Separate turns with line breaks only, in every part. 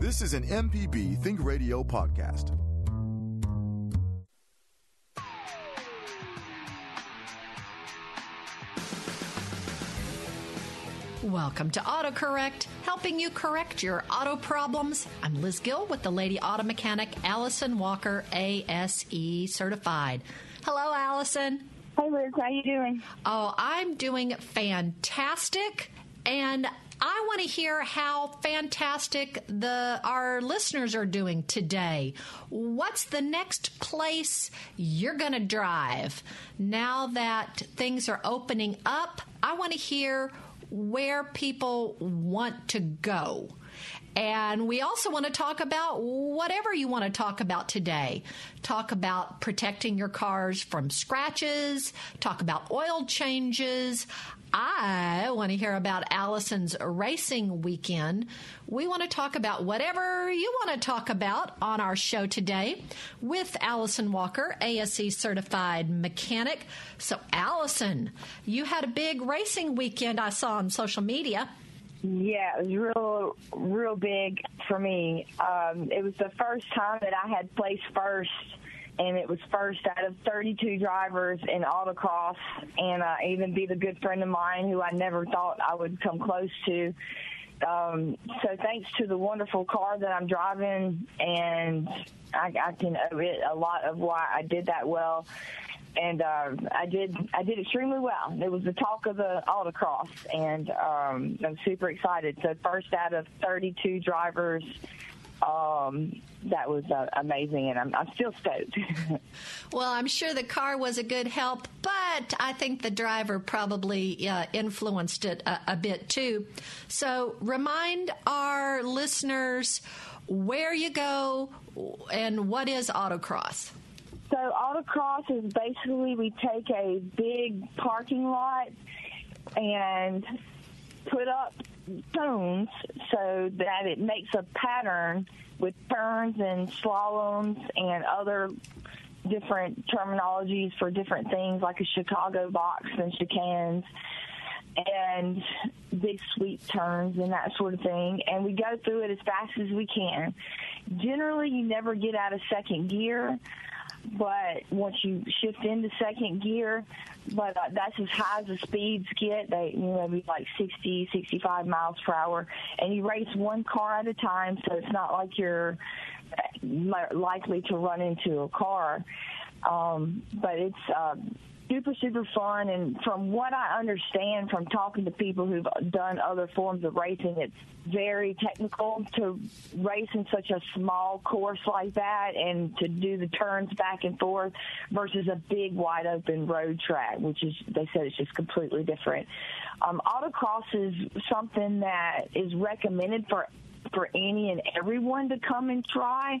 This is an MPB Think Radio podcast.
Welcome to AutoCorrect, helping you correct your auto problems. I'm Liz Gill with the Lady Auto Mechanic Allison Walker, ASE certified. Hello, Allison.
Hey, Liz. How you doing?
Oh, I'm doing fantastic, and I want to hear how fantastic the our listeners are doing today. What's the next place you're going to drive now that things are opening up? I want to hear where people want to go. And we also want to talk about whatever you want to talk about today. Talk about protecting your cars from scratches, talk about oil changes. I want to hear about Allison's racing weekend. We want to talk about whatever you want to talk about on our show today with Allison Walker, ASE certified mechanic. So, Allison, you had a big racing weekend I saw on social media.
Yeah, it was real, real big for me. Um, it was the first time that I had placed first and it was first out of 32 drivers in autocross, and uh, even beat a good friend of mine who I never thought I would come close to. Um, so thanks to the wonderful car that I'm driving, and I, I can owe it a lot of why I did that well. And uh, I did I did extremely well. It was the talk of the autocross, and um, I'm super excited. So first out of 32 drivers um, that was uh, amazing, and I'm, I'm still stoked.
well, I'm sure the car was a good help, but I think the driver probably uh, influenced it a, a bit too. So, remind our listeners where you go and what is autocross.
So, autocross is basically we take a big parking lot and put up stones so that it makes a pattern with turns and slaloms and other different terminologies for different things like a Chicago box and chicanes and big sweep turns and that sort of thing. And we go through it as fast as we can. Generally, you never get out of second gear but once you shift into second gear, but uh, that's as high as the speeds get. They, you know, be like 60, 65 miles per hour, and you race one car at a time, so it's not like you're uh, likely to run into a car. Um, but it's uh, super, super fun. And from what I understand from talking to people who've done other forms of racing, it's very technical to race in such a small course like that and to do the turns back and forth versus a big wide open road track, which is, they said it's just completely different. Um, autocross is something that is recommended for for any and everyone to come and try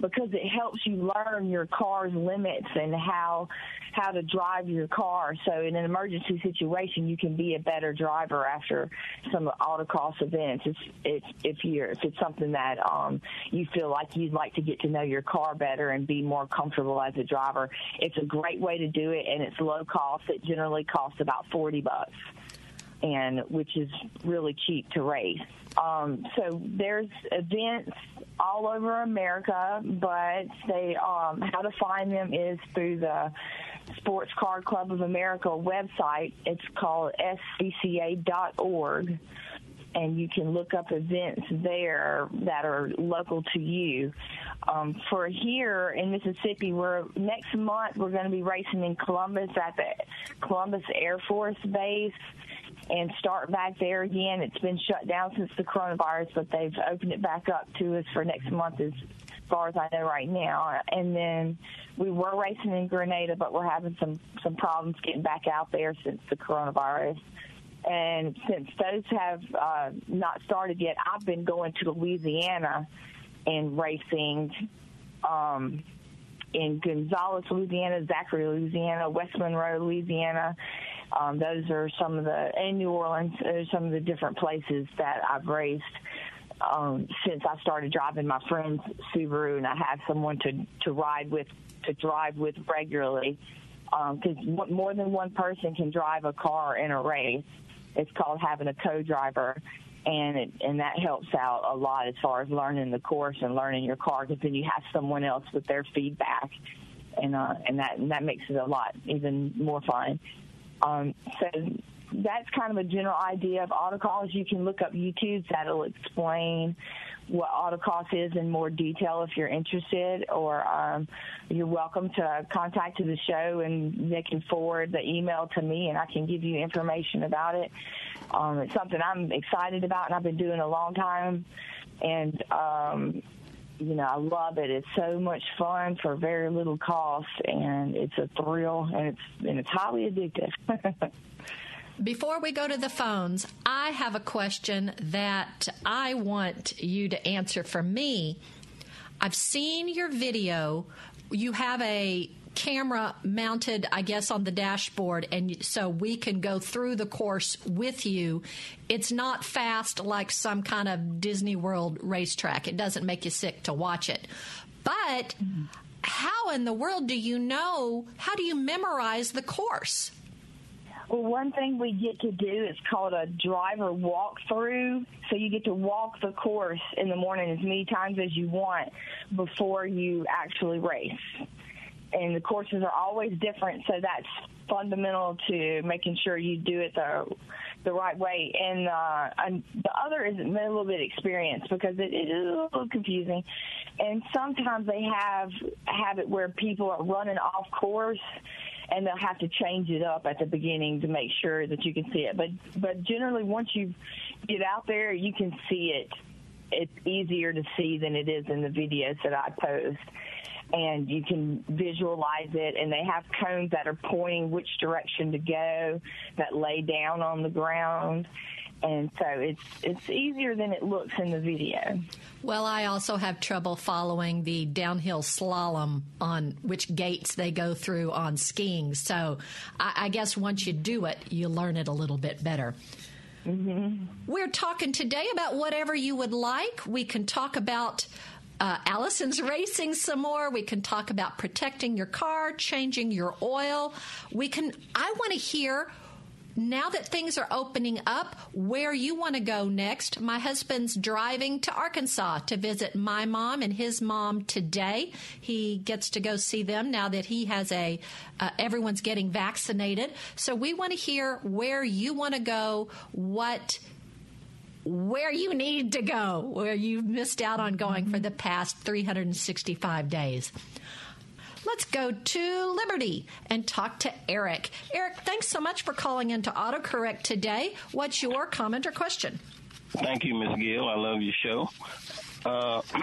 because it helps you learn your car's limits and how how to drive your car. So in an emergency situation, you can be a better driver after some autocross events. It's, it's if you're if it's something that um, you feel like you'd like to get to know your car better and be more comfortable as a driver. It's a great way to do it, and it's low cost. It generally costs about forty bucks and which is really cheap to race. Um, so there's events all over America, but they um, how to find them is through the Sports Car Club of America website. It's called scca.org. And you can look up events there that are local to you. Um, for here in Mississippi, we're next month we're going to be racing in Columbus at the Columbus Air Force Base and start back there again. It's been shut down since the coronavirus, but they've opened it back up to us for next month as far as I know right now. And then we were racing in Grenada, but we're having some some problems getting back out there since the coronavirus. And since those have uh, not started yet, I've been going to Louisiana and racing um, in Gonzales, Louisiana, Zachary, Louisiana, West Monroe, Louisiana, um, those are some of the in New Orleans. Some of the different places that I've raced um, since I started driving my friend's Subaru, and I have someone to to ride with to drive with regularly because um, more than one person can drive a car in a race. It's called having a co-driver, and it, and that helps out a lot as far as learning the course and learning your car because then you have someone else with their feedback, and uh, and that and that makes it a lot even more fun. Um, so that's kind of a general idea of autocross. You can look up YouTube that'll explain what autocross is in more detail if you're interested, or um, you're welcome to contact to the show and they can forward the email to me and I can give you information about it. Um, it's something I'm excited about and I've been doing a long time, and um, you know I love it. It's so much fun for very little cost, and it's a thrill and it's and it's highly addictive.
Before we go to the phones, I have a question that I want you to answer for me. I've seen your video. You have a camera mounted, I guess, on the dashboard, and so we can go through the course with you. It's not fast like some kind of Disney World racetrack. It doesn't make you sick to watch it. But how in the world do you know? How do you memorize the course?
Well, one thing we get to do is called a driver walkthrough. So you get to walk the course in the morning as many times as you want before you actually race. And the courses are always different, so that's fundamental to making sure you do it the the right way. And, uh, the other is a little bit experience because it, it is a little confusing. And sometimes they have have it where people are running off course and they'll have to change it up at the beginning to make sure that you can see it. But but generally, once you get out there, you can see it. It's easier to see than it is in the videos that I post. And you can visualize it, and they have cones that are pointing which direction to go that lay down on the ground and so it's it's easier than it looks in the video.
Well, I also have trouble following the downhill slalom on which gates they go through on skiing. So I, I guess once you do it, you learn it a little bit better. Mm-hmm. We're talking today about whatever you would like. We can talk about uh, Allison's racing some more. We can talk about protecting your car, changing your oil. We can. I want to hear now that things are opening up, where you want to go next. My husband's driving to Arkansas to visit my mom and his mom today. He gets to go see them now that he has a, uh, everyone's getting vaccinated. So we want to hear where you want to go, what where you need to go, where you've missed out on going for the past 365 days. Let's go to Liberty and talk to Eric. Eric, thanks so much for calling into AutoCorrect today. What's your comment or question?
Thank you, Ms. Gill. I love your show. Uh,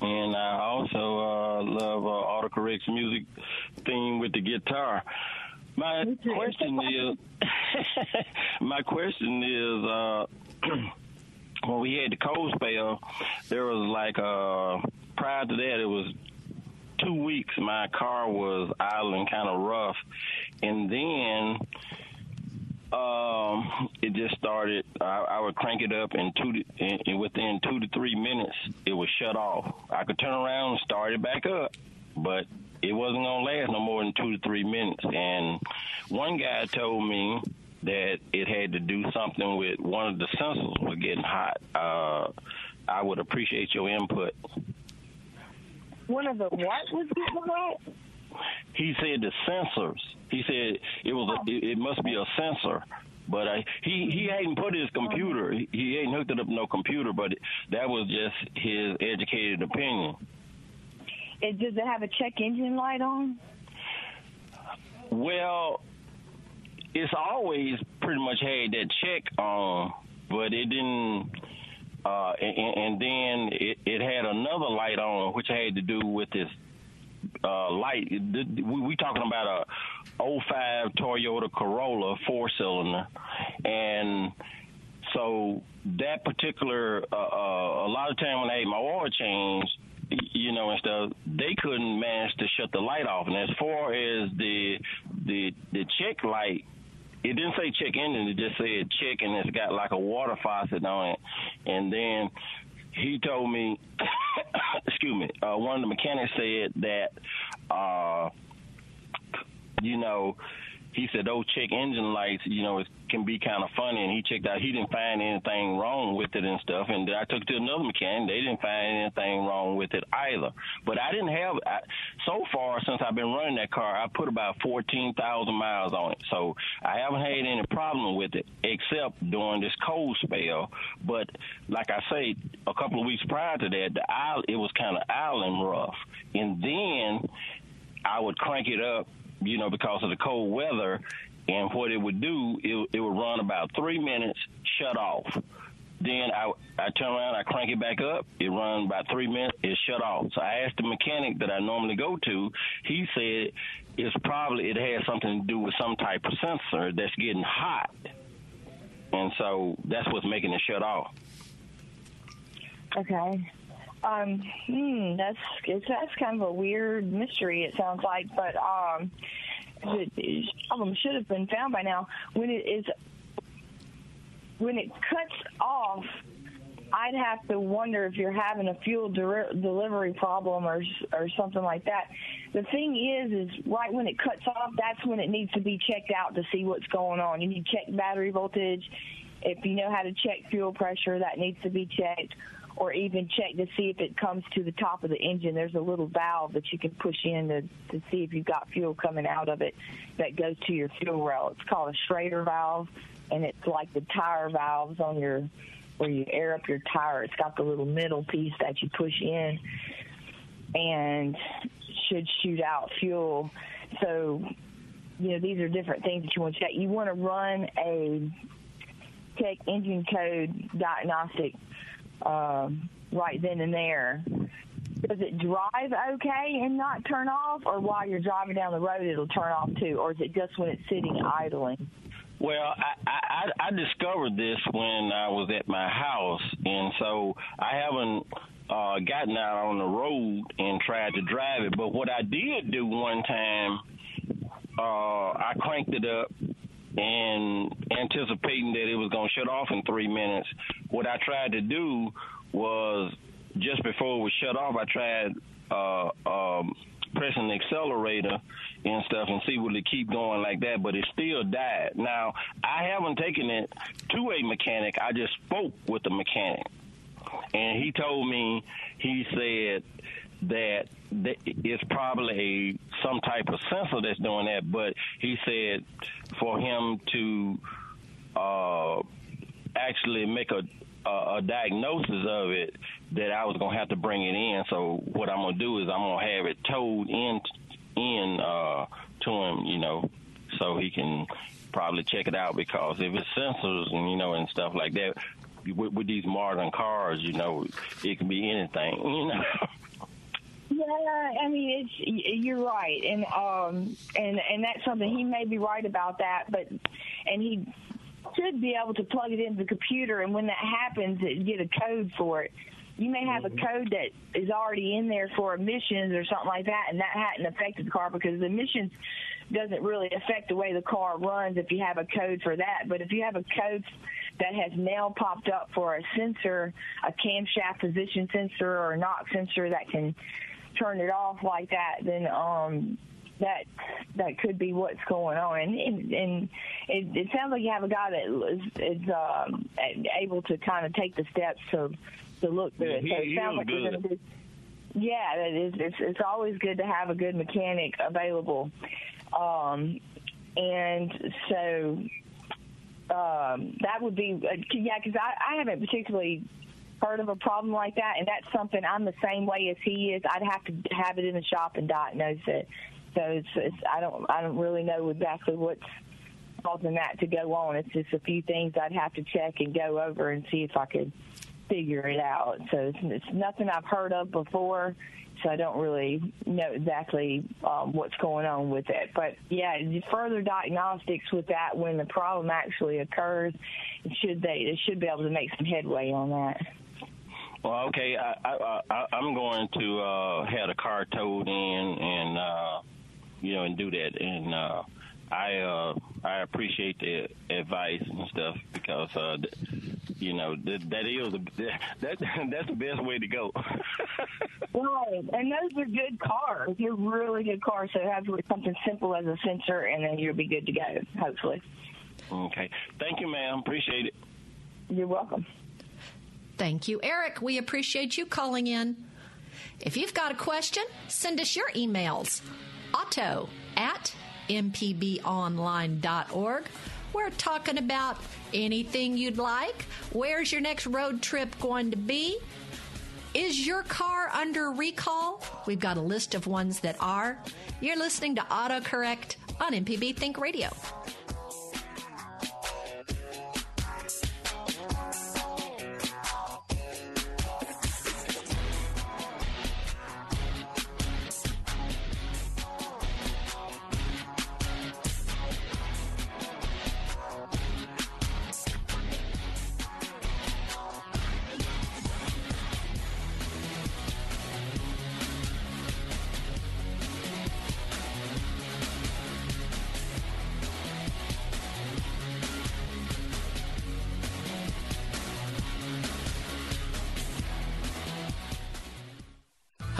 and I also uh, love uh, AutoCorrect's music theme with the guitar. My question is, my question is, uh, when we had the cold spell, there was like, uh, prior to that, it was two weeks, my car was idling kind of rough, and then um, it just started. I, I would crank it up, and two to, and, and within two to three minutes, it was shut off. I could turn around and start it back up, but it wasn't gonna last no more than two to three minutes. And one guy told me that it had to do something with one of the sensors was getting hot. Uh, I would appreciate your input.
One of the what was getting hot?
He said the sensors. He said it was a, it, it must be a sensor. But I, he he hadn't put his computer. He, he ain't hooked it up no computer. But that was just his educated opinion.
It, does it have a check engine light on?
Well, it's always pretty much had that check on, but it didn't. Uh, and, and then it, it had another light on, which had to do with this uh, light. We, we talking about a 05 Toyota Corolla four cylinder, and so that particular uh, uh, a lot of time when I had my oil changed, you know, and stuff, they couldn't manage to shut the light off. And as far as the the the check light, it didn't say check engine. It just said check, and it's got like a water faucet on it. And then he told me, excuse me, uh, one of the mechanics said that, uh, you know, he said those check engine lights, you know, it can be kind of funny. And he checked out, he didn't find anything wrong with it and stuff. And I took it to another mechanic, they didn't find anything wrong with it either. But I didn't have, I, so far since I've been running that car, I put about 14,000 miles on it. So I haven't had any problem with it except during this cold spell. But like I say, a couple of weeks prior to that, the island, it was kind of island rough. And then I would crank it up you know, because of the cold weather. And what it would do, it, it would run about three minutes, shut off. Then I, I turn around, I crank it back up. It runs about three minutes, it shut off. So I asked the mechanic that I normally go to. He said it's probably it has something to do with some type of sensor that's getting hot, and so that's what's making it shut off.
Okay. Um, hmm, that's it's, that's kind of a weird mystery. It sounds like, but um, problem should have been found by now. When it is when it cuts off, I'd have to wonder if you're having a fuel de- delivery problem or or something like that. The thing is, is right when it cuts off, that's when it needs to be checked out to see what's going on. You need to check battery voltage. If you know how to check fuel pressure, that needs to be checked or even check to see if it comes to the top of the engine. There's a little valve that you can push in to, to see if you've got fuel coming out of it that goes to your fuel rail. It's called a Schrader valve, and it's like the tire valves on your where you air up your tire. It's got the little middle piece that you push in and should shoot out fuel. So, you know, these are different things that you want to check. You want to run a check engine code diagnostic um, right then and there. Does it drive okay and not turn off, or while you're driving down the road it'll turn off too, or is it just when it's sitting idling?
Well, I, I, I discovered this when I was at my house, and so I haven't uh, gotten out on the road and tried to drive it. But what I did do one time, uh, I cranked it up and anticipating that it was going to shut off in three minutes. What I tried to do was just before it was shut off, I tried uh, um, pressing the accelerator and stuff and see would it keep going like that, but it still died. Now I haven't taken it to a mechanic. I just spoke with the mechanic, and he told me he said that it's probably a, some type of sensor that's doing that. But he said for him to uh, actually make a, a, a diagnosis of it, that I was gonna have to bring it in. So what I'm gonna do is I'm gonna have it towed in in uh, to him, you know, so he can probably check it out because if it's sensors and you know and stuff like that. With, with these modern cars, you know, it can be anything, you know.
Yeah, I mean it's you're right, and um and and that's something he may be right about that, but and he should be able to plug it into the computer, and when that happens, it get a code for it. You may have a mm-hmm. code that is already in there for emissions or something like that, and that hadn't affected the car because the emissions doesn't really affect the way the car runs if you have a code for that. But if you have a code that has now popped up for a sensor, a camshaft position sensor or a knock sensor that can turn it off like that, then um, that that could be what's going on. And and, and it, it sounds like you have a guy that is, is um, able to kind of take the steps to to look through
yeah,
it. So it sounds like you're going to do. Yeah, it is. It's, it's always good to have a good mechanic available. Um, and so um, that would be, uh, yeah, because I, I haven't particularly heard of a problem like that, and that's something I'm the same way as he is. I'd have to have it in the shop and diagnose it. So it's, it's I don't I don't really know exactly what's causing that to go on. It's just a few things I'd have to check and go over and see if I could figure it out. So it's, it's nothing I've heard of before. So I don't really know exactly um, what's going on with it. But yeah, further diagnostics with that when the problem actually occurs, should they, they should be able to make some headway on that.
Well, okay, I, I, I, I'm going to uh, have the car towed in and uh, you know and do that, and uh, I uh, I appreciate the advice and stuff because uh, you know that, that is a, that that's the best way to go.
right, and those are good cars. You're really good cars. So have something simple as a sensor, and then you'll be good to go. Hopefully.
Okay. Thank you, ma'am. Appreciate it.
You're welcome.
Thank you, Eric. We appreciate you calling in. If you've got a question, send us your emails. Auto at mpbonline.org. We're talking about anything you'd like. Where's your next road trip going to be? Is your car under recall? We've got a list of ones that are. You're listening to AutoCorrect on MPB Think Radio.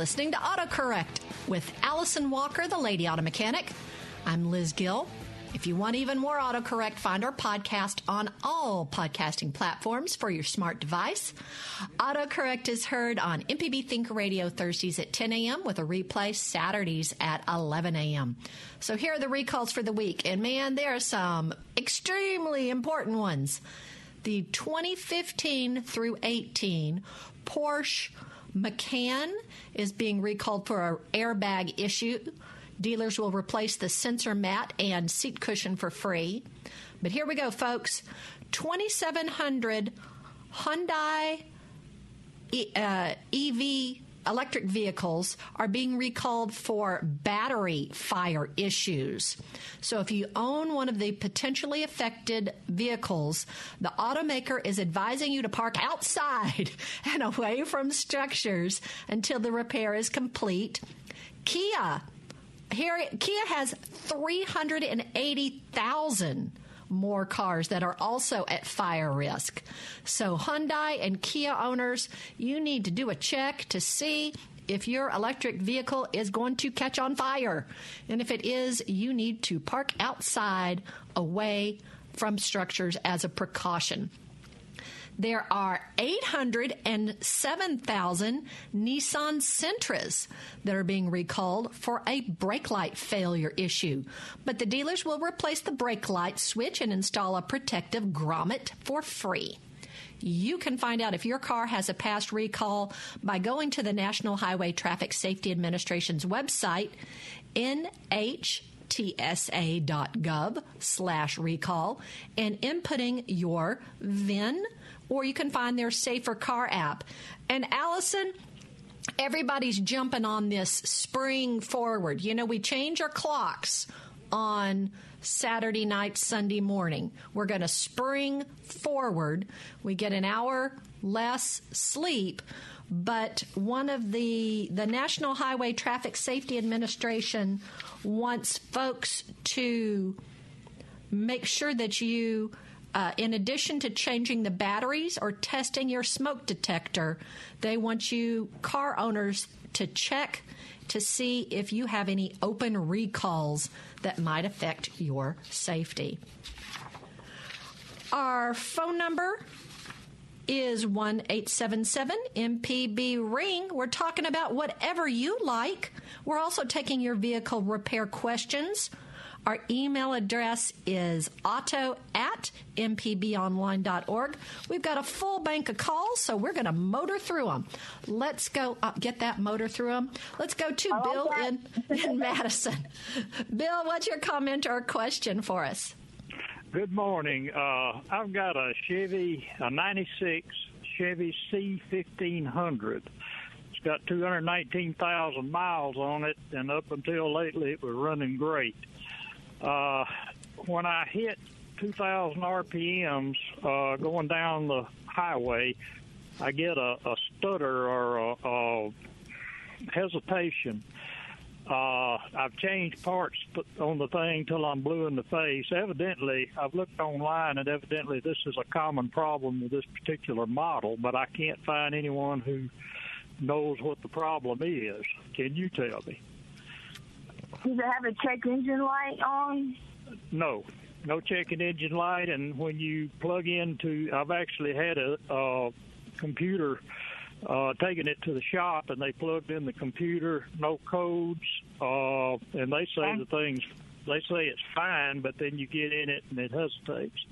Listening to AutoCorrect with Allison Walker, the Lady Auto Mechanic. I'm Liz Gill. If you want even more autocorrect, find our podcast on all podcasting platforms for your smart device. Autocorrect is heard on MPB Think Radio Thursdays at 10 a.m. with a replay Saturdays at 11 a.m. So here are the recalls for the week. And man, there are some extremely important ones. The 2015 through 18 Porsche Macan is being recalled for an airbag issue. Dealers will replace the sensor mat and seat cushion for free. But here we go, folks. 2,700 Hyundai uh, EV electric vehicles are being recalled for battery fire issues. So if you own one of the potentially affected vehicles, the automaker is advising you to park outside and away from structures until the repair is complete. Kia here Kia has 380,000 more cars that are also at fire risk. So, Hyundai and Kia owners, you need to do a check to see if your electric vehicle is going to catch on fire. And if it is, you need to park outside away from structures as a precaution. There are 807,000 Nissan Sentras that are being recalled for a brake light failure issue. But the dealers will replace the brake light switch and install a protective grommet for free. You can find out if your car has a past recall by going to the National Highway Traffic Safety Administration's website, ntsa.gov slash recall, and inputting your VIN, or you can find their Safer Car app. And Allison, everybody's jumping on this spring forward. You know, we change our clocks on Saturday night, Sunday morning. We're going to spring forward. We get an hour less sleep. But one of the the National Highway Traffic Safety Administration wants folks to make sure that you Uh, in addition to changing the batteries or testing your smoke detector, they want you, car owners, to check to see if you have any open recalls that might affect your safety. Our phone number is 1 877 MPB Ring. We're talking about whatever you like. We're also taking your vehicle repair questions. Our email address is auto at mpbonline.org. We've got a full bank of calls, so we're going to motor through them. Let's go uh, get that motor through them. Let's go to
I
Bill
like
in, in Madison. Bill, what's your comment or question for us?
Good morning. Uh, I've got a Chevy, a 96 Chevy C1500. It's got 219,000 miles on it, and up until lately it was running great. Uh, when I hit 2,000 RPMs uh, going down the highway, I get a, a stutter or a, a hesitation. Uh, I've changed parts on the thing till I'm blue in the face. Evidently, I've looked online, and evidently this is a common problem with this particular model, but I can't find anyone who knows what the problem is. Can you tell me?
Does it have a check engine light on?
No, no checking engine light. And when you plug into, I've actually had a, a computer uh, taking it to the shop, and they plugged in the computer, no codes, uh, and they say the things. They say it's fine, but then you get in it and it hesitates.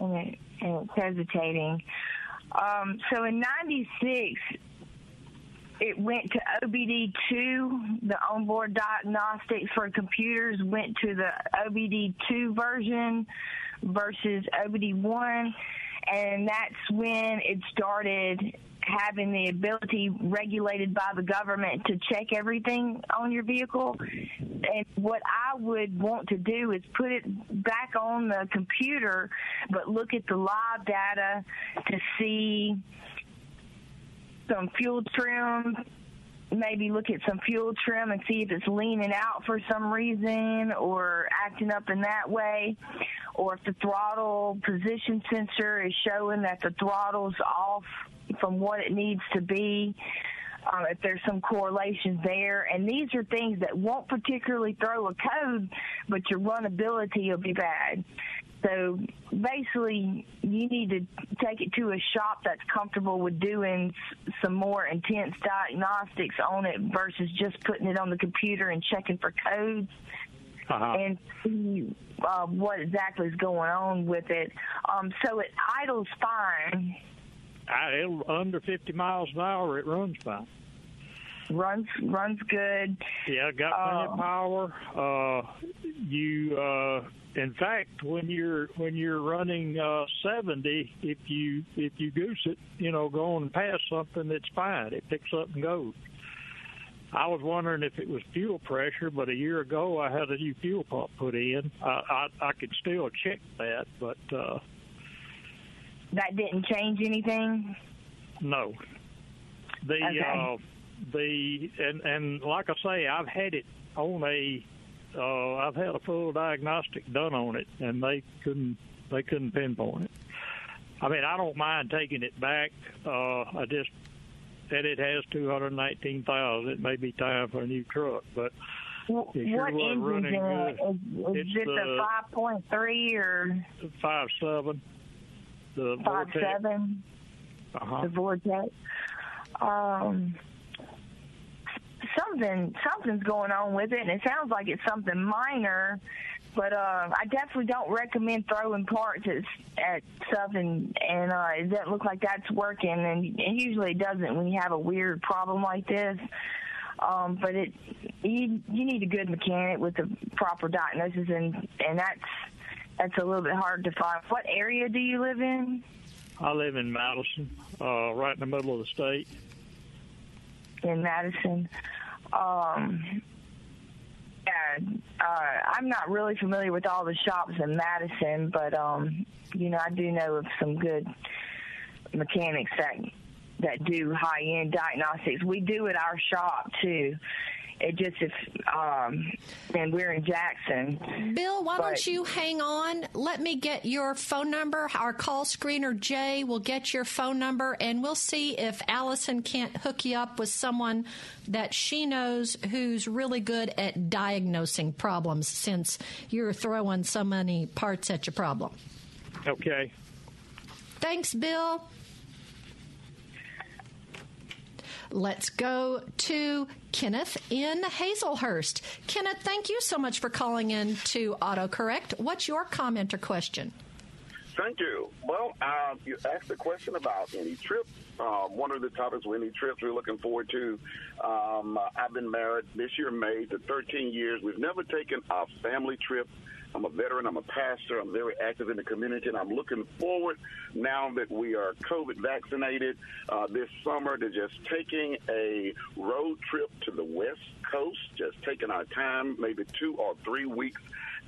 And, it, and it's hesitating. Um, so in '96, it went to OBD2. The onboard diagnostics for computers went to the OBD2 version versus OBD1, and that's when it started having the ability regulated by the government to check everything on your vehicle. And what I would want to do is put it back on the computer, but look at the live data to see some fuel trim, maybe look at some fuel trim and see if it's leaning out for some reason or acting up in that way, or if the throttle position sensor is showing that the throttle's off from what it needs to be. Um, if there's some correlation there, and these are things that won't particularly throw a code, but your runability will be bad. So basically, you need to take it to a shop that's comfortable with doing some more intense diagnostics on it versus just putting it on the computer and checking for codes
Uh-huh.
and see uh, what exactly is going on with it. Um, so it idles fine,
I, under 50 miles an hour, it runs fine.
Runs runs good.
Yeah, got plenty
Oh.
of power. Uh, you, uh, in fact, when you're when you're running uh, 70, if you if you goose it, you know, going past something, it's fine. It picks up and goes. I was wondering if it was fuel pressure, but a year ago I had a new fuel pump put in. I I, I could still check that, but uh,
That didn't change anything.
no. The
Okay.
uh, the and and like I say, I've had it on a uh, I've had a full diagnostic done on it, and they couldn't they couldn't pinpoint it. I mean, I don't mind taking it back. Uh, I just said it has two hundred nineteen thousand. It may be time for a new truck, but
Wh-
It sure
what
was
engine's
running
it?
good.
Is, is
It's
it the
the-
five point three or
five seven. The
five
Vortec.
seven?
Uh-huh.
The Vortec. Um, something something's going on with it, and it sounds like it's something minor. But uh, I definitely don't recommend throwing parts at, at stuff, and and uh, it doesn't look like that's working. And, and usually it doesn't when you have a weird problem like this. Um, but it you you need a good mechanic with the proper diagnosis, and and that's that's a little bit hard to find. What area do you live in?
I live in Madison, uh, right in the middle of the state.
In Madison. Um, and, uh, I'm not really familiar with all the shops in Madison, but um, you know I do know of some good mechanics that that do high end diagnostics. We do at our shop too, it just if um, and we're in Jackson.
Bill, why
But-
don't you hang on? Let me get your phone number. Our call screener Jay will get your phone number, and we'll see if Allison can't hook you up with someone that she knows who's really good at diagnosing problems. Since you're throwing so many parts at your problem.
Okay.
Thanks, Bill. Let's go to Kenneth in Hazlehurst. Kenneth, thank you so much for calling in to AutoCorrect. What's your comment or question?
Thank you. Well, uh, you asked a question about any trips. Um, one of the topics were any trips we're looking forward to. Um, I've been married this year, May, to 13 years. We've never taken a family trip. I'm a veteran. I'm a pastor. I'm very active in the community, and I'm looking forward now that we are COVID vaccinated uh, this summer to just taking a road trip to the West Coast, just taking our time, maybe two or three weeks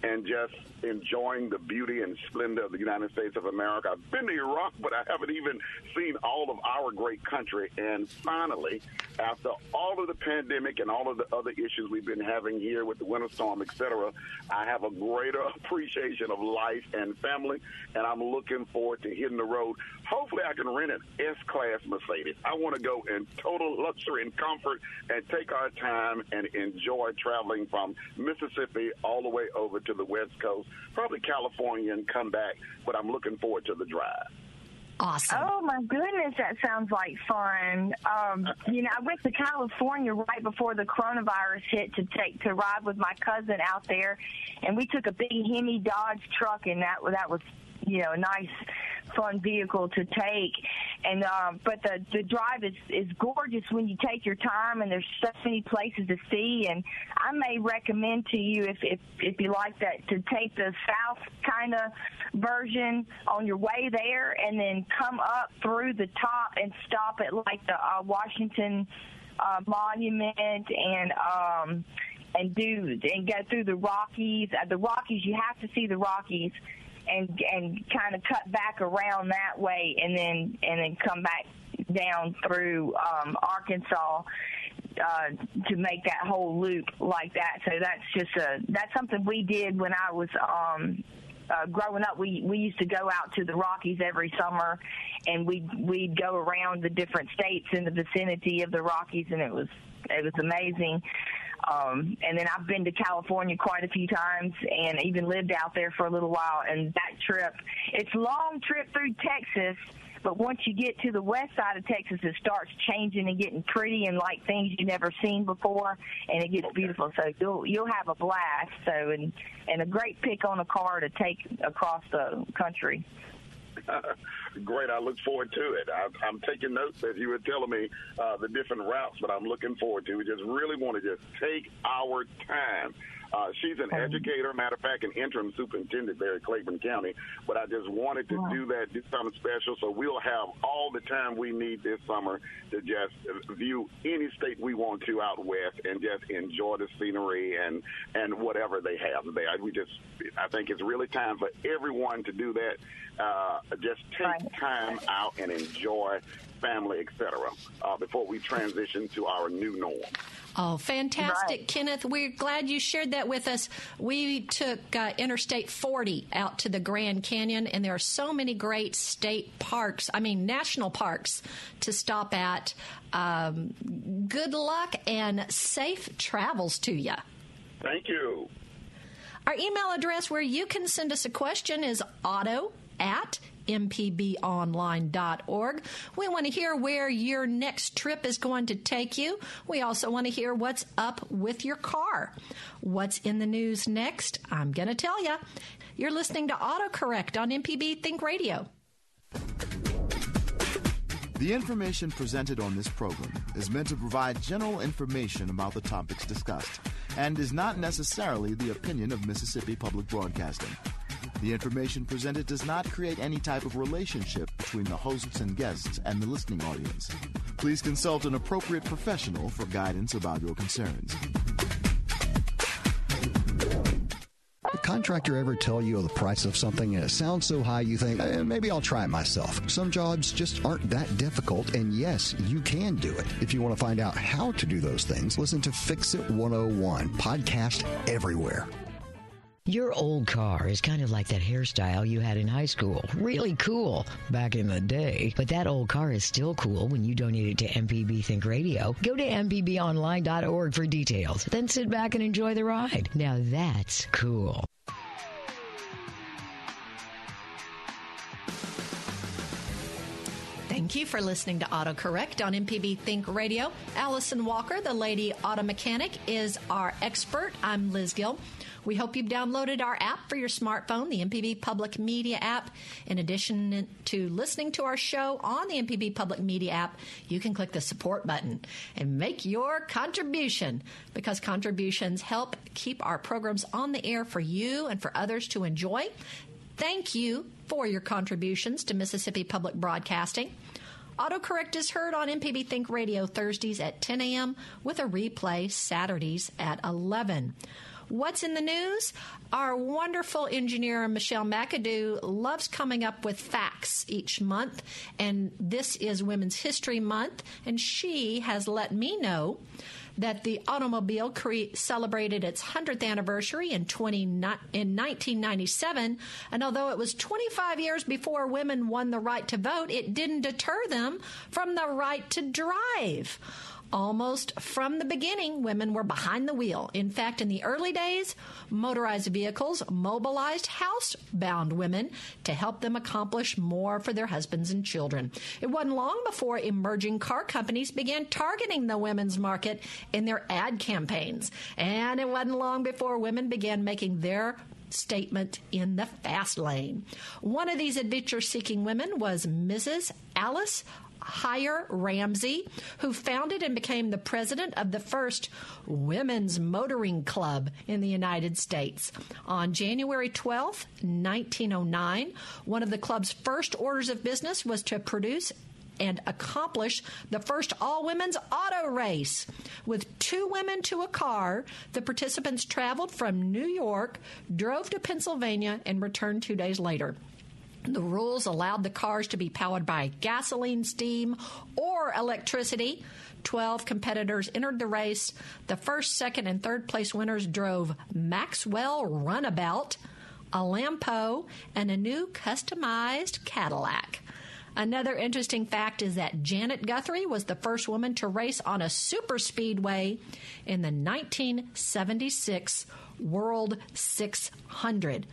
and just enjoying the beauty and splendor of the United States of America. I've been to Iraq, but I haven't even seen all of our great country. And finally, after all of the pandemic and all of the other issues we've been having here with the winter storm, etc., I have a greater appreciation of life and family, and I'm looking forward to hitting the road. Hopefully, I can rent an S-Class Mercedes. I want to go in total luxury and comfort and take our time and enjoy traveling from Mississippi all the way over to the West Coast, probably California, and come back. But I'm looking forward to the drive.
Awesome.
Oh my goodness, that sounds like fun. Um, you know, I went to California right before the coronavirus hit to take to ride with my cousin out there, and we took a big Hemi Dodge truck, and that that was you know a nice fun vehicle to take and um but the the drive is is gorgeous when you take your time and there's so many places to see and I may recommend to you if if if you like that to take the south kind of version on your way there and then come up through the top and stop at like the uh, Washington uh, monument and um and do and go through the Rockies. Uh, the Rockies, you have to see the Rockies, and and kind of cut back around that way, and then and then come back down through um, Arkansas uh, to make that whole loop like that. So that's just a that's something we did when I was. Um, uh, growing up, we we used to go out to the Rockies every summer, and we we'd go around the different states in the vicinity of the Rockies, and it was it was amazing. Um, and then I've been to California quite a few times, and even lived out there for a little while. And that trip, it's a long trip through Texas, but once you get to the west side of Texas, it starts changing and getting pretty and like things you've never seen before, and it gets beautiful. So you'll you'll have a blast. So and and a great pick on a car to take across the country.
Great. I look forward to it. I, I'm taking notes as you were telling me uh, the different routes, but I'm looking forward to. We just really want to just take our time. Uh, she's an educator, matter of fact, an interim superintendent there at Claiborne County. But I just wanted to do that, do something special, so we'll have all the time we need this summer to just view any state we want to out west and just enjoy the scenery and and whatever they have there. We just, I think it's really time for everyone to do that. Uh, just take time out and enjoy family, etc. Uh, before we transition to our new norm.
Oh, fantastic, Kenneth. We're glad you shared that with us. We took uh, Interstate 40 out to the Grand Canyon, and there are so many great state parks, I mean, national parks to stop at. Um, good luck and safe travels to you.
Thank you.
Our email address where you can send us a question is auto at mpbonline.org. We want to hear where your next trip is going to take you. We also want to hear what's up with your car. What's in the news next? I'm going to tell you. You're listening to AutoCorrect on MPB Think Radio.
The information presented on this program is meant to provide general information about the topics discussed and is not necessarily the opinion of Mississippi Public Broadcasting. The information presented does not create any type of relationship between the hosts and guests and the listening audience. Please consult an appropriate professional for guidance about your concerns.
contractor ever tell you the price of something and it sounds so high you think, eh, maybe I'll try it myself? Some jobs just aren't that difficult, and yes, you can do it. If you want to find out how to do those things, listen to Fix It 101, podcast everywhere.
Your old car is kind of like that hairstyle you had in high school. Really cool back in the day. But that old car is still cool when you donate it to MPB Think Radio. Go to MPBOnline.org for details. Then sit back and enjoy the ride. Now that's cool.
Thank you for listening to AutoCorrect on MPB Think Radio. Allison Walker, the lady auto mechanic, is our expert. I'm Liz Gill. We hope you've downloaded our app for your smartphone, the MPB Public Media app. In addition to listening to our show on the MPB Public Media app, you can click the support button and make your contribution because contributions help keep our programs on the air for you and for others to enjoy. Thank you for your contributions to Mississippi Public Broadcasting. Autocorrect is heard on MPB Think Radio Thursdays at 10 a.m. with a replay Saturdays at 11. What's in the news? Our wonderful engineer, Michelle McAdoo, loves coming up with facts each month, and this is Women's History Month, and she has let me know that the automobile cre- celebrated its 100th anniversary in, 20, in 1997. And although it was 25 years before women won the right to vote, it didn't deter them from the right to drive. Almost from the beginning, women were behind the wheel. In fact, in the early days, motorized vehicles mobilized housebound women to help them accomplish more for their husbands and children. It wasn't long before emerging car companies began targeting the women's market in their ad campaigns. And it wasn't long before women began making their statement in the fast lane. One of these adventure seeking women was Mrs. Alice Huyler Ramsey, who founded and became the president of the first Women's Motoring Club in the United States. On January 12, 1909, one of the club's first orders of business was to produce and accomplish the first all women's auto race. With two women to a car, the participants traveled from New York, drove to Pennsylvania, and returned two days later. The rules allowed the cars to be powered by gasoline, steam, or electricity. 12 competitors entered the race. The first, second, and third place winners drove Maxwell Runabout, a Lampo, and a new customized Cadillac. Another interesting fact is that Janet Guthrie was the first woman to race on a super speedway in the 1976 World 600.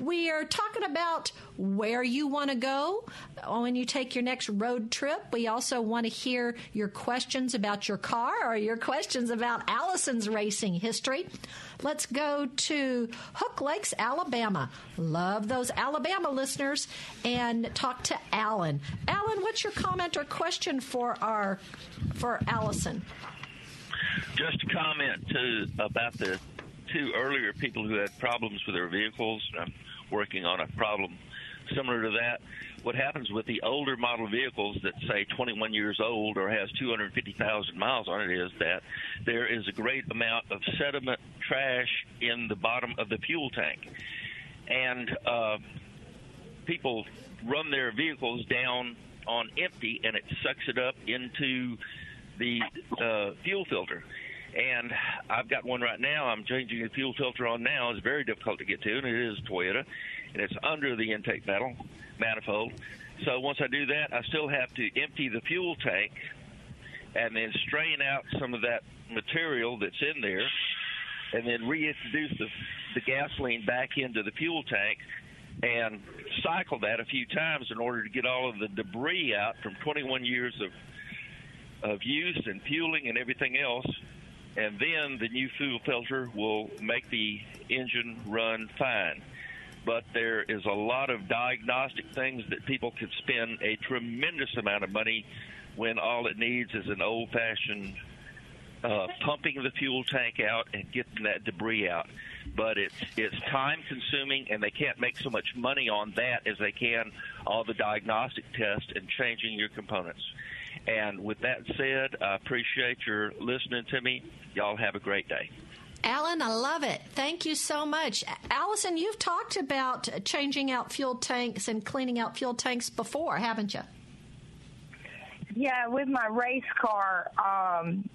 We are talking about where you want to go when you take your next road trip. We also want to hear your questions about your car or your questions about Allison's racing history. Let's go to Hook Lakes, Alabama. Love those Alabama listeners and talk to Alan. Alan, what's your comment or question for our for Allison?
Just a comment to about the two earlier people who had problems with their vehicles. I'm working on a problem similar to that. What happens with the older model vehicles that say 21 years old or has 250,000 miles on it is that there is a great amount of sediment trash in the bottom of the fuel tank, and uh, people run their vehicles down on empty, and it sucks it up into the uh, fuel filter and I've got one right now. I'm changing the fuel filter on now. It's very difficult to get to, and it is Toyota, and it's under the intake metal manifold. So once I do that, I still have to empty the fuel tank and then strain out some of that material that's in there, and then reintroduce the, the gasoline back into the fuel tank and cycle that a few times in order to get all of the debris out from 21 years of of use and fueling and everything else and then the new fuel filter will make the engine run fine. But there is a lot of diagnostic things that people could spend a tremendous amount of money when all it needs is an old fashioned uh, pumping the fuel tank out and getting that debris out. But it's it's time consuming, and they can't make so much money on that as they can all the diagnostic tests and changing your components. And with that said, I appreciate your listening to me. Y'all have a great day.
Alan, I love it. Thank you so much. Allison, you've talked about changing out fuel tanks and cleaning out fuel tanks before, haven't you?
Yeah, with my race car, um,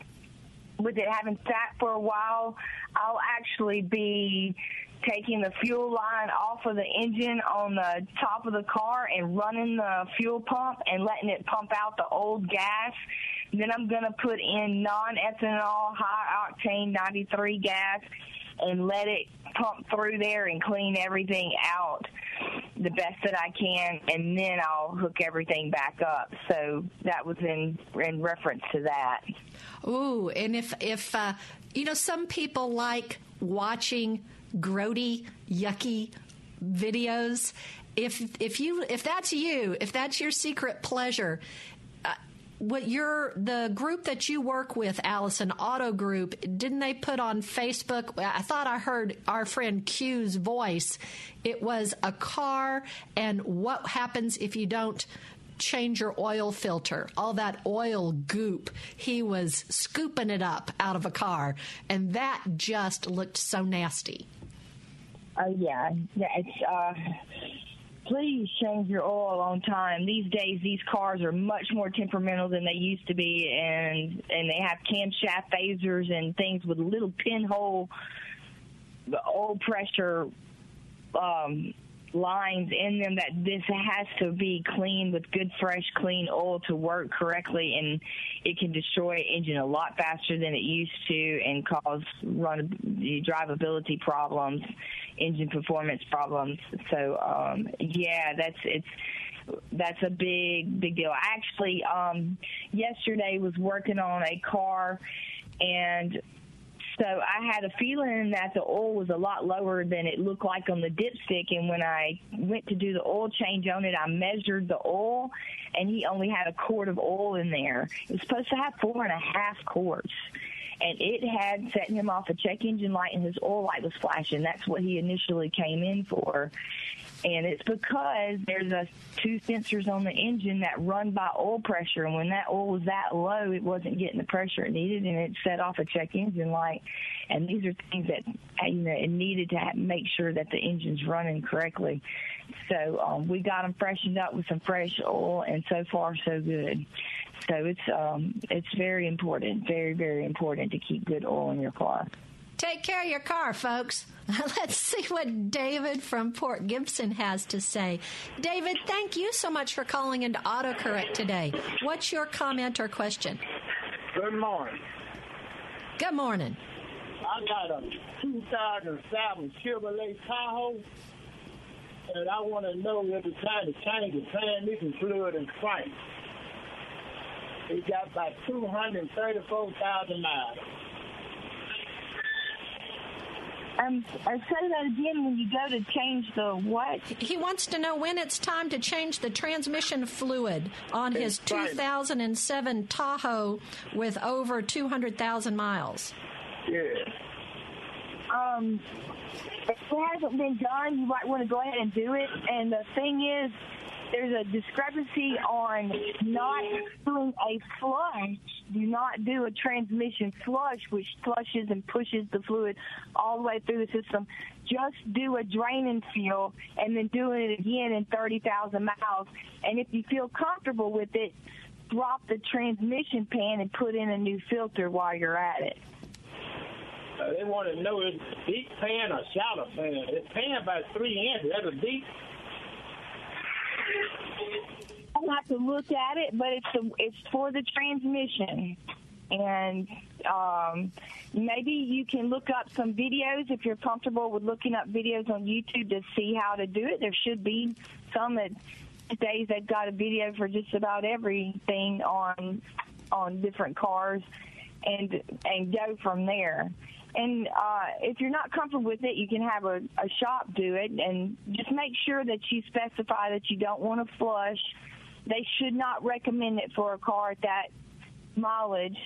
with it having sat for a while, I'll actually be taking the fuel line off of the engine on the top of the car and running the fuel pump and letting it pump out the old gas. Then I'm going to put in non-ethanol, high octane 93 gas and let it pump through there and clean everything out the best that I can, and then I'll hook everything back up. So that was in in reference to that.
Ooh, and if if uh, you know, some people like watching grody, yucky videos. If if you if that's you, if that's your secret pleasure, uh, what your the group that you work with, Allison Auto Group, didn't they put on Facebook? I thought I heard our friend Q's voice. It was a car and what happens if you don't change your oil filter, all that oil goop. He was scooping it up out of a car, and that just looked so nasty.
Oh yeah, yeah. It's uh, please change your oil on time. These days, these cars are much more temperamental than they used to be, and and they have camshaft phasers and things with little pinhole oil pressure um, lines in them that this has to be clean with good fresh clean oil to work correctly and it can destroy engine a lot faster than it used to and cause run drivability problems engine performance problems. So um yeah that's it's that's a big big deal. Actually um yesterday was working on a car and so I had a feeling that the oil was a lot lower than it looked like on the dipstick. And when I went to do the oil change on it, I measured the oil, and he only had a quart of oil in there. It was supposed to have four and a half quarts. And it had set him off a check engine light, and his oil light was flashing. That's what he initially came in for and it's because there's a two sensors on the engine that run by oil pressure. And when that oil was that low it wasn't getting the pressure it needed and it set off a check engine light. And these are things that you know it needed to make sure that the engine's running correctly. So um, we got them freshened up with some fresh oil and so far so good. So it's um, it's very important very very important to keep good oil in your car
Take care of your car, folks. Let's see what David from Port Gibson has to say. David, thank you so much for calling into AutoCorrect today. What's your comment or question?
Good morning.
Good morning.
I got a 2007 Chevrolet Tahoe, and I want to know if it's time to change the transmission fluid and crank. It got about 234,000 miles.
Um, say that again when you go to change the what?
He wants to know when it's time to change the transmission fluid on his 2007 Tahoe with over 200,000 miles.
Yeah.
Um, if it hasn't been done, you might want to go ahead and do it. And the thing is, there's a discrepancy on not doing a flush. Do not do a transmission flush, which flushes and pushes the fluid all the way through the system. Just do a drain and fill, and then do it again in 30,000 miles. And if you feel comfortable with it, drop the transmission pan and put in a new filter while you're at it.
Uh, they want to know is deep pan or shallow pan. It's pan about three inches. That's a deep
I'll have to look at it, but it's it's for the transmission, and um, maybe you can look up some videos if you're comfortable with looking up videos on YouTube to see how to do it. There should be some that days they've got a video for just about everything on on different cars, and and go from there. And uh, if you're not comfortable with it, you can have a, a shop do it, and just make sure that you specify that you don't want to flush. They should not recommend it for a car at that mileage,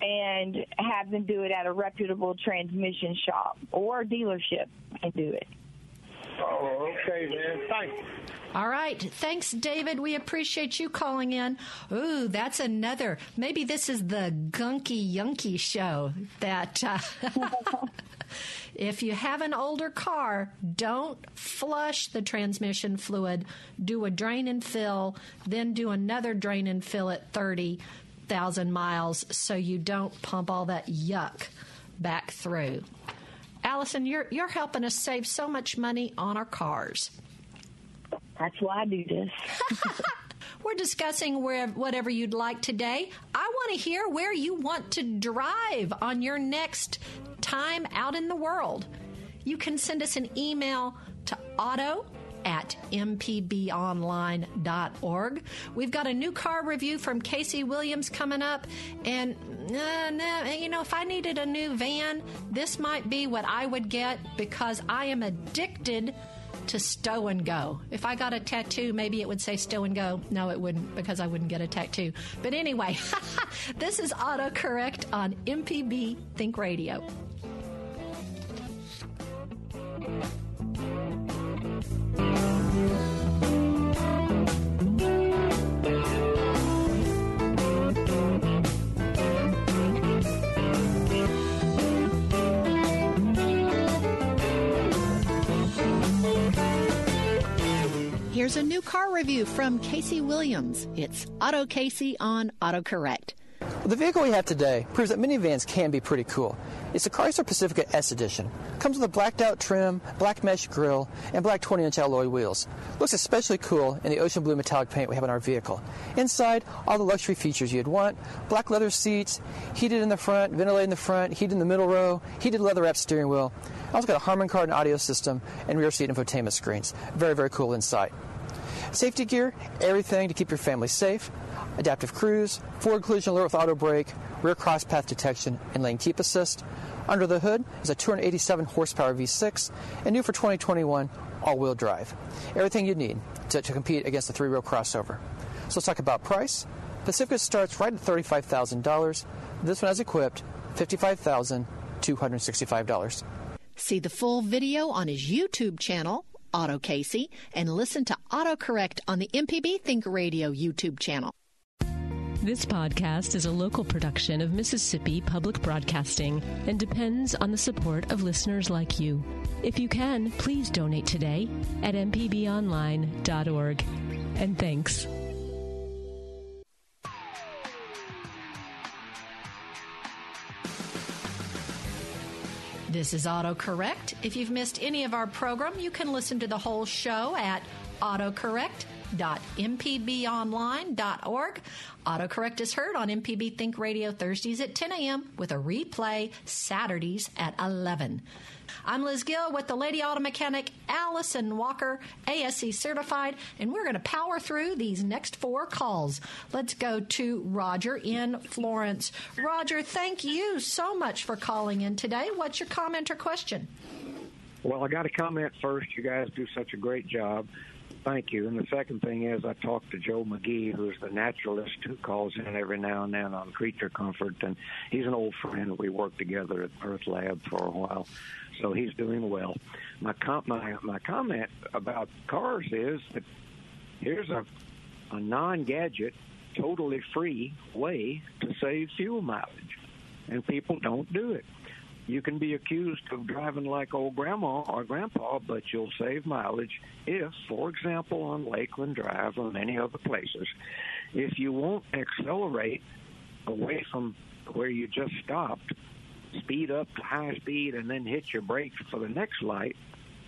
and have them do it at a reputable transmission shop or dealership and do it.
Oh, okay, man. Thank you.
All right. Thanks, David. We appreciate you calling in. Ooh, that's another. Maybe this is the Gunky Yunky show that. Uh, If you have an older car, don't flush the transmission fluid. Do a drain and fill, then do another drain and fill at 30,000 miles so you don't pump all that yuck back through. Allison, you're you're helping us save so much money on our cars.
That's why I do this.
We're discussing where, whatever you'd like today. I want to hear where you want to drive on your next time out in the world. You can send us an email to auto at mpbonline.org. We've got a new car review from Casey Williams coming up. And, uh, you know, if I needed a new van, this might be what I would get because I am addicted to stow and go. If I got a tattoo, maybe it would say stow and go. No, it wouldn't because I wouldn't get a tattoo. But anyway, this is autocorrect on MPB Think Radio.
Here's a new car review from Casey Williams. It's Auto Casey on AutoCorrect.
The vehicle we have today proves that minivans can be pretty cool. It's the Chrysler Pacifica S Edition. Comes with a blacked out trim, black mesh grille, and black 20 inch alloy wheels. Looks especially cool in the ocean blue metallic paint we have on our vehicle. Inside, all the luxury features you'd want black leather seats, heated in the front, ventilated in the front, heated in the middle row, heated leather wrapped steering wheel. Also got a Harman Kardon audio system and rear seat infotainment screens. Very, very cool inside. Safety gear, everything to keep your family safe. Adaptive cruise, forward collision alert with auto brake, rear cross path detection, and lane keep assist. Under the hood is a 287 horsepower V6 and new for 2021 all-wheel drive. Everything you need to, to compete against the three-row crossover. So let's talk about price. Pacifica starts right at $35,000. This one has equipped $55,265.
See the full video on his YouTube channel, Auto Casey, and listen to AutoCorrect on the MPB Think Radio YouTube channel.
This podcast is a local production of Mississippi Public Broadcasting and depends on the support of listeners like you. If you can, please donate today at mpbonline.org. And thanks.
This is AutoCorrect. If you've missed any of our program, you can listen to the whole show at autocorrect.mpbonline.org. AutoCorrect is heard on MPB Think Radio Thursdays at 10 a.m. with a replay Saturdays at 11. I'm Liz Gill with the Lady Auto Mechanic Allison Walker, ASE certified, and we're going to power through these next four calls. Let's go to Roger in Florence. Roger, thank you so much for calling in today. What's your comment or question?
Well, I got to comment first. You guys do such a great job. Thank you. And the second thing is, I talked to Joe McGee, who's the naturalist who calls in every now and then on creature comfort, and he's an old friend. We worked together at Earth Lab for a while, so he's doing well. My com- my my comment about cars is that here's a a non-gadget, totally free way to save fuel mileage, and people don't do it. You can be accused of driving like old grandma or grandpa, but you'll save mileage if, for example, on Lakeland Drive or many other places, if you won't accelerate away from where you just stopped, speed up to high speed and then hit your brakes for the next light,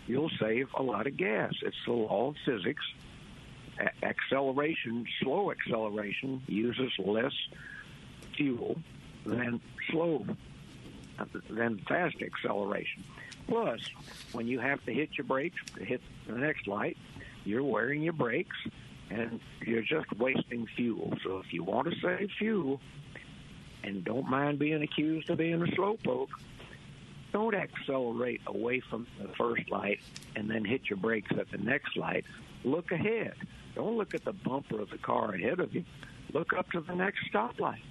you'll save a lot of gas. It's the law of physics. A- acceleration, slow acceleration, uses less fuel than slow than fast acceleration. Plus, when you have to hit your brakes to hit the next light, you're wearing your brakes and you're just wasting fuel. So if you want to save fuel and don't mind being accused of being a slowpoke, don't accelerate away from the first light and then hit your brakes at the next light. Look ahead. Don't look at the bumper of the car ahead of you. Look up to the next stoplight.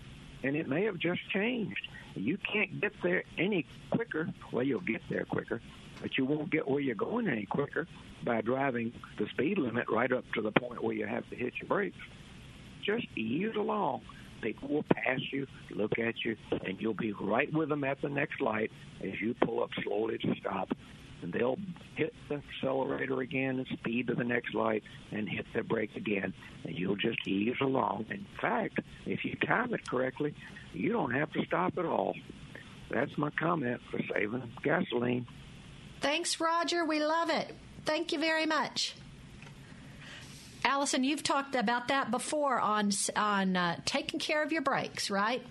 And it may have just changed. You can't get there any quicker. Well, you'll get there quicker, but you won't get where you're going any quicker by driving the speed limit right up to the point where you have to hit your brakes. Just ease along. People will pass you, look at you, and you'll be right with them at the next light as you pull up slowly to stop. And they'll hit the accelerator again and speed to the next light and hit the brake again. And you'll just ease along. In fact, if you time it correctly, you don't have to stop at all. That's my comment for saving gasoline.
Thanks, Roger. We love it. Thank you very much. Allison, you've talked about that before on on uh, taking care of your brakes, right?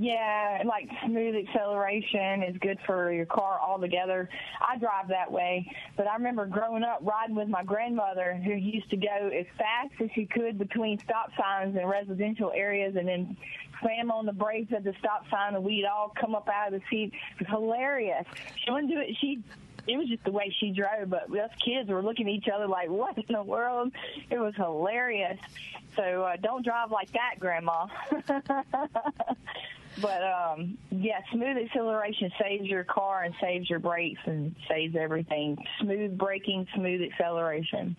Yeah, like smooth acceleration is good for your car altogether. I drive that way, but I remember growing up riding with my grandmother who used to go as fast as she could between stop signs in residential areas and then slam on the brakes at the stop sign and we'd all come up out of the seat. It was hilarious. She wouldn't do it. She it was just the way she drove, but us kids were looking at each other like, what in the world? It was hilarious. So uh, don't drive like that, Grandma. but um, yeah, smooth acceleration saves your car and saves your brakes and saves everything. Smooth braking, smooth acceleration.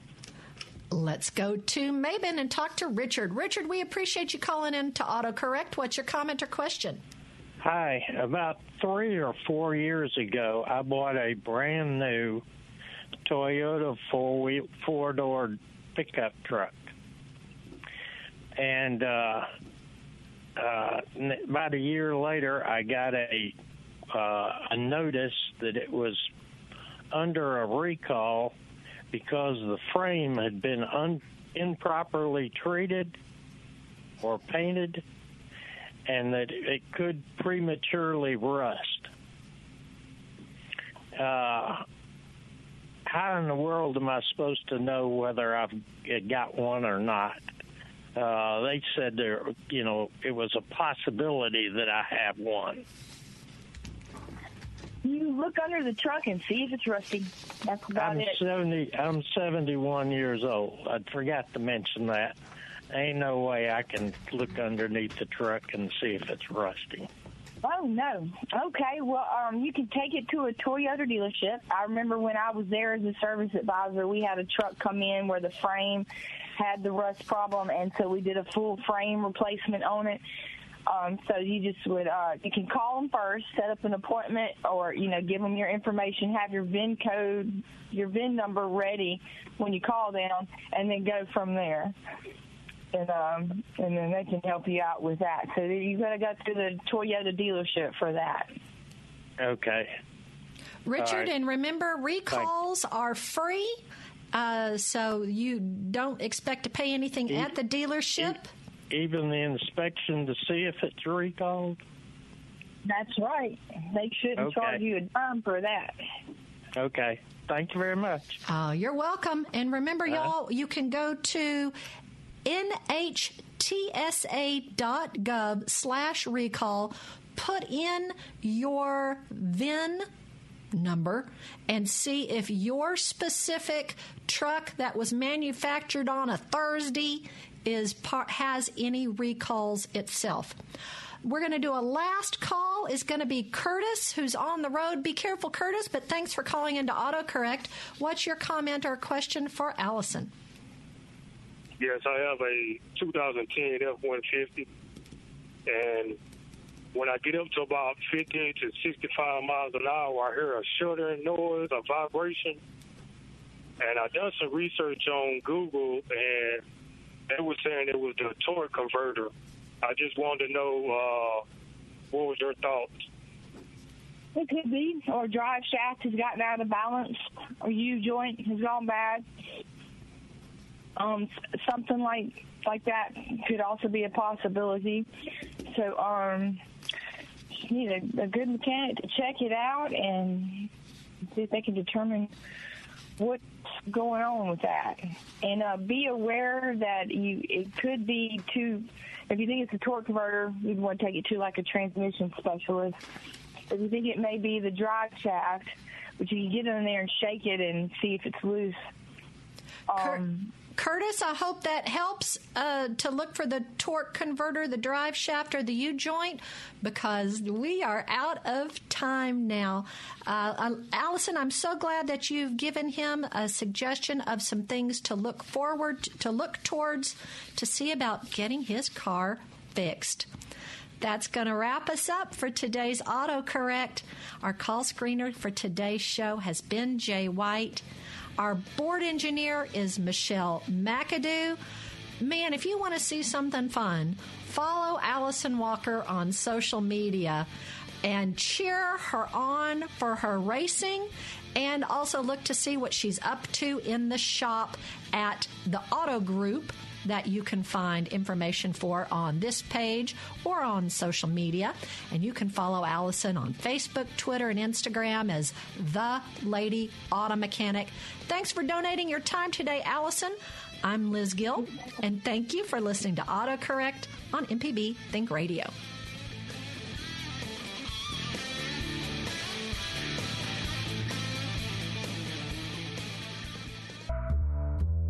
Let's go to Maben and talk to Richard. Richard, we appreciate you calling in to AutoCorrect. What's your comment or question?
Hi. About three or four years ago, I bought a brand new Toyota four four door pickup truck, and uh, uh, about a year later, I got a uh, a notice that it was under a recall because the frame had been un- improperly treated or painted and that it could prematurely rust. Uh, how in the world am I supposed to know whether I've got one or not? Uh, they said there, you know, it was a possibility that I have one.
You look under the truck and see if it's rusty. That's about
I'm
it.
seventy. I'm seventy-one years old. I forgot to mention that. Ain't no way I can look underneath the truck and see if it's rusty.
Oh no. Okay. Well, um, you can take it to a Toyota dealership. I remember when I was there as a service advisor, we had a truck come in where the frame had the rust problem, and so we did a full frame replacement on it. Um, so you just would uh, you can call them first, set up an appointment, or you know give them your information, have your VIN code, your VIN number ready when you call them, and then go from there and um, and then they can help you out with that. So you got to go to the Toyota dealership for that.
Okay.
Richard,
All right.
and remember, recalls are free, uh, so you don't expect to pay anything
E-
at the dealership.
Even the inspection to see if it's recalled.
That's right. They shouldn't
Okay.
charge you a dime for that.
Okay. Thank you very much.
Oh, you're welcome. And remember,
Uh-huh.
y'all, you can go to nhtsa.gov slash recall, put in your VIN number, and see if your specific truck that was manufactured on a Thursday is has any recalls itself. We're going to do a last call. Is going to be Curtis, who's on the road. Be careful, Curtis. But thanks for calling into AutoCorrect. What's your comment or question for Allison?
Yes, I have a 2010 F-150, and when I get up to about 50 to 65 miles an hour, I hear a shuddering noise, a vibration, and I done some research on Google, and they were saying it was the torque converter. I just wanted to know uh, what was your thoughts.
It could be, or drive shaft has gotten out of balance, or U joint has gone bad. Um, something like like that could also be a possibility. So, um, you need a, a good mechanic to check it out and see if they can determine what's going on with that. And uh, be aware that you it could be too. If you think it's a torque converter, you'd want to take it to like a transmission specialist. If you think it may be the drive shaft, but you can get in there and shake it and see if it's loose. Um,
Curtis, I hope that helps uh, to look for the torque converter, the drive shaft, or the U joint because we are out of time now. Uh, uh, Allison, I'm so glad that you've given him a suggestion of some things to look forward to look towards to see about getting his car fixed. That's going to wrap us up for today's autocorrect. Our call screener for today's show has been Jay White. Our board engineer is Michelle McAdoo. Man, if you want to see something fun, follow Allison Walker on social media and cheer her on for her racing and also look to see what she's up to in the shop at the Auto Group that you can find information for on this page or on social media. And you can follow Allison on Facebook, Twitter, and Instagram as The Lady Auto Mechanic. Thanks for donating your time today, Allison. I'm Liz Gill, and thank you for listening to AutoCorrect on MPB Think Radio.